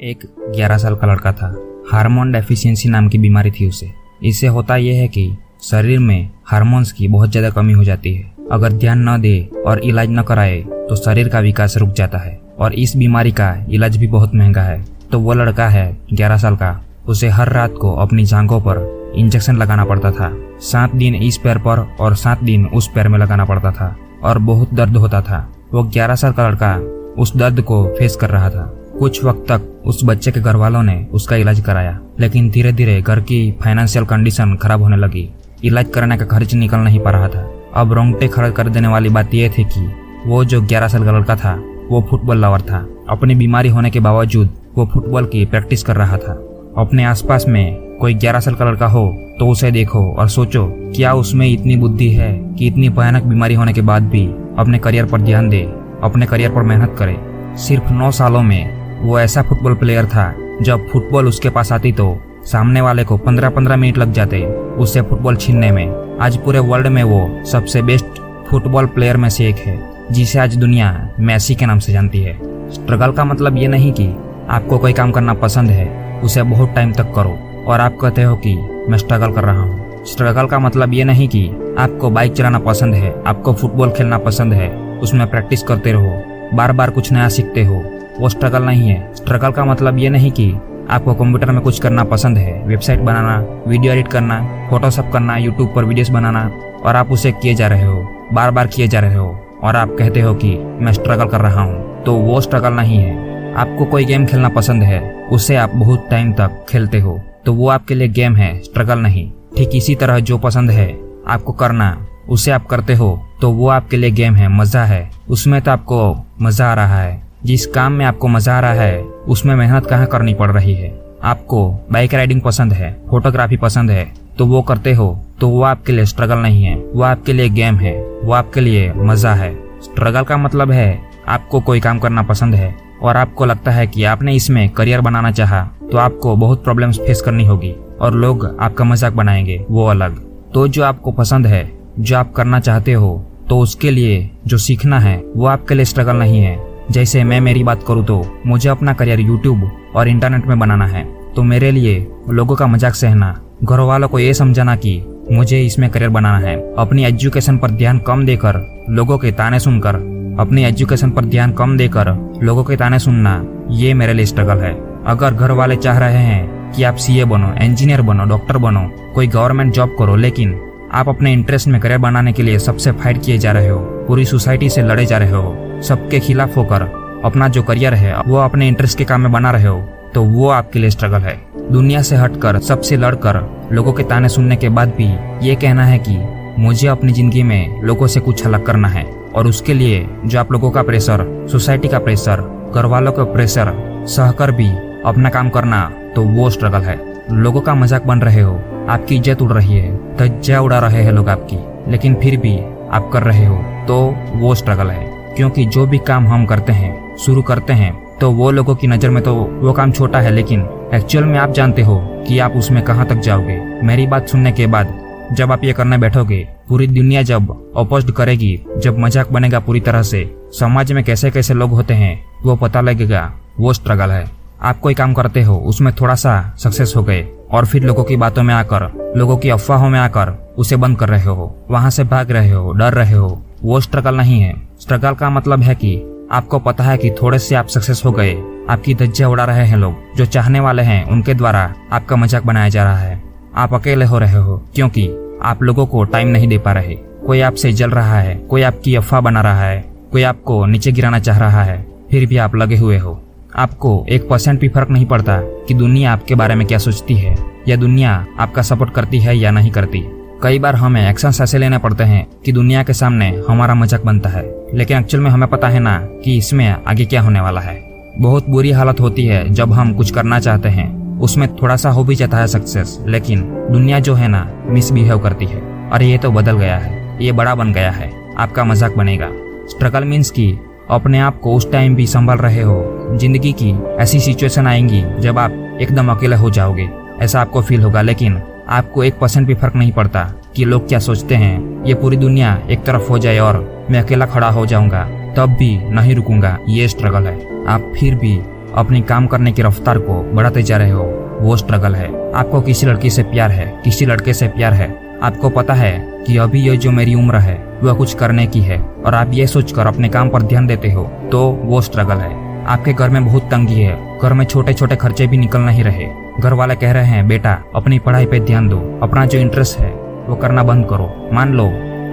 एक 11 साल का लड़का था। हार्मोन डेफिशिएंसी नाम की बीमारी थी उसे। इससे होता यह है कि शरीर में हार्मोन्स की बहुत ज़्यादा कमी हो जाती है। अगर ध्यान न दे और इलाज न कराए तो शरीर का विकास रुक जाता है। और इस बीमारी का इलाज भी बहुत महँगा है। तो वो लड़का है ग्यारह साल का। उसे हर रात को अपनी जांघों पर इंजेक्शन लगाना पड़ता था। सात दिन इस पैर पर और सात दिन उस पैर में लगाना पड़ता था। और बहुत दर्द होता था। वो ग्यारह साल का लड़का उस दर्द को फेस कर रहा था। कुछ वक्त तक उस बच्चे के घर वालों ने उसका इलाज कराया, लेकिन धीरे धीरे घर की फाइनेंशियल कंडीशन खराब होने लगी। इलाज कराने का खर्च निकल नहीं पा रहा था। अब रोंगटे खड़ा कर देने वाली बात यह थी कि वो जो ग्यारह साल का लड़का था, वो फुटबॉल लवर था। अपनी बीमारी होने के बावजूद वो फुटबॉल की प्रैक्टिस कर रहा था। अपने आसपास में कोई ग्यारह साल का लड़का हो तो उसे देखो और सोचो, क्या उसमें इतनी बुद्धि है कि इतनी भयानक बीमारी होने के बाद भी अपने करियर पर ध्यान दे, अपने करियर पर मेहनत करे। सिर्फ़ नौ सालों में वो ऐसा फुटबॉल प्लेयर था। जब फुटबॉल उसके पास आती तो सामने वाले को पंद्रह पंद्रह मिनट लग जाते उससे फुटबॉल छीनने में। आज पूरे वर्ल्ड में वो सबसे बेस्ट फुटबॉल प्लेयर में से एक है, जिसे आज दुनिया मैसी के नाम से जानती है। स्ट्रगल का मतलब ये नहीं कि आपको कोई काम करना पसंद है, उसे बहुत टाइम तक करो और आप कहते हो कि मैं स्ट्रगल कर रहा हूँ। स्ट्रगल का मतलब ये नहीं कि आपको बाइक चलाना पसंद है, आपको फुटबॉल खेलना पसंद है, उसमें प्रैक्टिस करते रहो बार बार कुछ नया सीखते हो। वो स्ट्रगल नहीं है। स्ट्रगल का मतलब ये नहीं कि आपको कंप्यूटर में कुछ करना पसंद है। वेबसाइट बनाना वीडियो एडिट करना फोटोशॉप करना यूट्यूब पर वीडियोस बनाना, और आप उसे किए जा रहे हो बार बार किए जा रहे हो, और आप कहते हो कि मैं स्ट्रगल कर रहा हूँ। तो वो स्ट्रगल नहीं है। आपको कोई गेम खेलना पसंद है, उसे आप बहुत टाइम तक खेलते हो। तो वो आपके लिए गेम है स्ट्रगल नहीं। ठीक इसी तरह जो पसंद है, आपको करना, उसे आप करते हो तो वो आपके लिए गेम है, मज़ा है। उसमें तो आपको मज़ा आ रहा है। जिस काम में आपको मज़ा आ रहा है, उसमें मेहनत कहाँ करनी पड़ रही है? आपको बाइक राइडिंग पसंद है फोटोग्राफी पसंद है तो वो करते हो तो वो आपके लिए स्ट्रगल नहीं है, वो आपके लिए गेम है, वो आपके लिए मज़ा है। स्ट्रगल का मतलब है, आपको कोई काम करना पसंद है, और आपको लगता है कि आपने इसमें करियर बनाना चाहा तो आपको बहुत प्रॉब्लम्स फेस करनी होगी, और लोग आपका मज़ाक बनाएँगे, वो अलग। तो जो आपको पसंद है, जो आप करना चाहते हो तो उसके लिए जो सीखना है, वो आपके लिए स्ट्रगल नहीं है। जैसे मैं मेरी बात करूँ तो मुझे अपना करियर यूट्यूब और इंटरनेट में बनाना है। तो मेरे लिए लोगों का मज़ाक सहना घर वालों को ये समझाना कि मुझे इसमें करियर बनाना है। अपनी एजुकेशन पर ध्यान कम देकर लोगों के ताने सुनकर, अपनी एजुकेशन पर ध्यान कम देकर लोगों के ताने सुनना, ये मेरे लिए स्ट्रगल है। अगर घर वाले चाह रहे हैं कि आप सीए बनो इंजीनियर बनो डॉक्टर बनो, कोई गवर्नमेंट जॉब करो, लेकिन आप अपने इंटरेस्ट में करियर बनाने के लिए सबसे फाइट किए जा रहे हो, पूरी सोसाइटी से लड़े जा रहे हो सबके खिलाफ होकर अपना जो करियर है, वो अपने इंटरेस्ट के काम में बना रहे हो तो वो आपके लिए स्ट्रगल है। दुनिया से हटकर, सबसे लड़कर, लोगों के ताने सुनने के बाद भी ये कहना है कि मुझे अपनी ज़िंदगी में लोगों से कुछ अलग करना है, और उसके लिए जो आप लोगों का प्रेशर सोसाइटी का प्रेशर घर वालों का प्रेशर सहकर भी अपना काम करना तो वो स्ट्रगल है। लोगों का मज़ाक बन रहे हो, आपकी इज़्ज़त उड़ रही है धज्जा उड़ा रहे हैं लोग आपकी, लेकिन फिर भी आप कर रहे हो तो वो स्ट्रगल है। क्योंकि जो भी काम हम करते हैं, शुरू करते हैं तो वो लोगों की नज़र में तो वो काम छोटा है, लेकिन एक्चुअल में आप जानते हो कि आप उसमें कहाँ तक जाओगे। मेरी बात सुनने के बाद जब आप ये करने बैठोगे, पूरी दुनिया जब अपोज करेगी, जब मज़ाक बनेगा पूरी तरह से, समाज में कैसे कैसे लोग होते हैं, वो पता लगेगा, वो स्ट्रगल है। आप कोई काम करते हो, उसमें थोड़ा सा सक्सेस हो गए, और फिर लोगों की बातों में आकर, लोगों की अफवाहों में आकर, उसे बंद कर रहे हो, वहाँ से भाग रहे हो, डर रहे हो, वो स्ट्रगल नहीं है। स्ट्रगल का मतलब है कि आपको पता है कि थोड़े से आप सक्सेस हो गए। आपकी धज्जियाँ उड़ा रहे हैं लोग, जो चाहने वाले हैं, उनके द्वारा आपका मज़ाक बनाया जा रहा है। आप अकेले हो रहे हो, क्योंकि आप लोगों को टाइम नहीं दे पा रहे। कोई आपसे जल रहा है, कोई आपकी अफवाह बना रहा है, कोई आपको नीचे गिराना चाह रहा है, फिर भी आप लगे हुए हो। आपको एक परसेंट भी फ़र्क नहीं पड़ता कि दुनिया आपके बारे में क्या सोचती है, या दुनिया आपका सपोर्ट करती है या नहीं करती। कई बार हमें एक्शन ऐसे लेने पड़ते हैं कि दुनिया के सामने हमारा मज़ाक बनता है। लेकिन एक्चुअल में हमें पता है ना कि इसमें आगे क्या होने वाला है। बहुत बुरी हालत होती है जब हम कुछ करना चाहते हैं। उसमें थोड़ा सा हो भी जाता है सक्सेस लेकिन दुनिया जो है ना मिसबिहेव करती है। और ये तो बदल गया है। ये बड़ा बन गया है। आपका मज़ाक बनेगा। स्ट्रगल मीन्स की अपने आप को उस टाइम भी संभाल रहे हो। ज़िंदगी की ऐसी सिचुएशन आएँगी जब आप एकदम अकेले हो जाओगे। ऐसा आपको फील होगा, लेकिन आपको एक परसेंट भी फ़र्क नहीं पड़ता कि लोग क्या सोचते हैं। ये पूरी दुनिया एक तरफ़ हो जाए और मैं अकेला खड़ा हो जाऊँगा, तब भी नहीं रुकूँगा। ये स्ट्रगल है। आप फिर भी अपनी काम करने की रफ्तार को बढ़ाते जा रहे हो। वो स्ट्रगल है। आपको किसी लड़की से प्यार है, किसी लड़के से प्यार है। आपको पता है कि अभी ये जो मेरी उम्र है, वह कुछ करने की है। और आप ये सोचकर अपने काम पर ध्यान देते हो तो वो स्ट्रगल है। आपके घर में बहुत तंगी है। घर में छोटे छोटे खर्चे भी निकल नहीं रहे। घर वाले कह रहे हैं, बेटा, अपनी पढ़ाई पे ध्यान दो। अपना जो इंटरेस्ट है वो करना बंद करो। मान लो,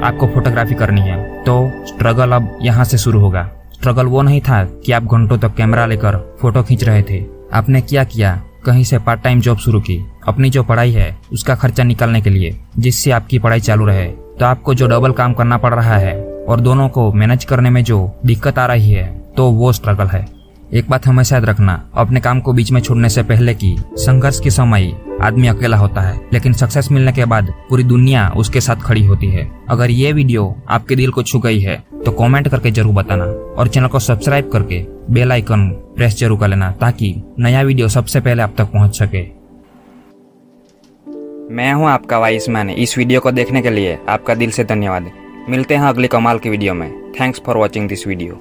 आपको फोटोग्राफी करनी है तो स्ट्रगल अब यहाँ से शुरू होगा। स्ट्रगल वो नहीं था कि आप घंटों तक कैमरा लेकर फ़ोटो खींच रहे थे। आपने क्या किया? कहीं से पार्ट टाइम जॉब शुरू की। अपनी जो पढ़ाई है, उसका खर्चा निकालने के लिए, जिससे आपकी पढ़ाई चालू रहे। तो आपको जो डबल काम करना पड़ रहा है, और दोनों को मैनेज करने में जो दिक्कत आ रही है तो वो स्ट्रगल है। एक बात हमेशा याद रखना, अपने काम को बीच में छोड़ने से पहले की संघर्ष के समय आदमी अकेला होता है, लेकिन सक्सेस मिलने के बाद पूरी दुनिया उसके साथ खड़ी होती है। अगर ये वीडियो आपके दिल को छू गई है तो कमेंट करके ज़रूर बताना और चैनल को सब्सक्राइब करके बेल आइकन प्रेस ज़रूर कर लेना ताकि नया वीडियो सबसे पहले आप तक पहुँच सके। मैं हूँ आपका वाइस मैन इस वीडियो को देखने के लिए आपका दिल से धन्यवाद। मिलते हैं अगली कमाल की वीडियो में। Thanks for watching this video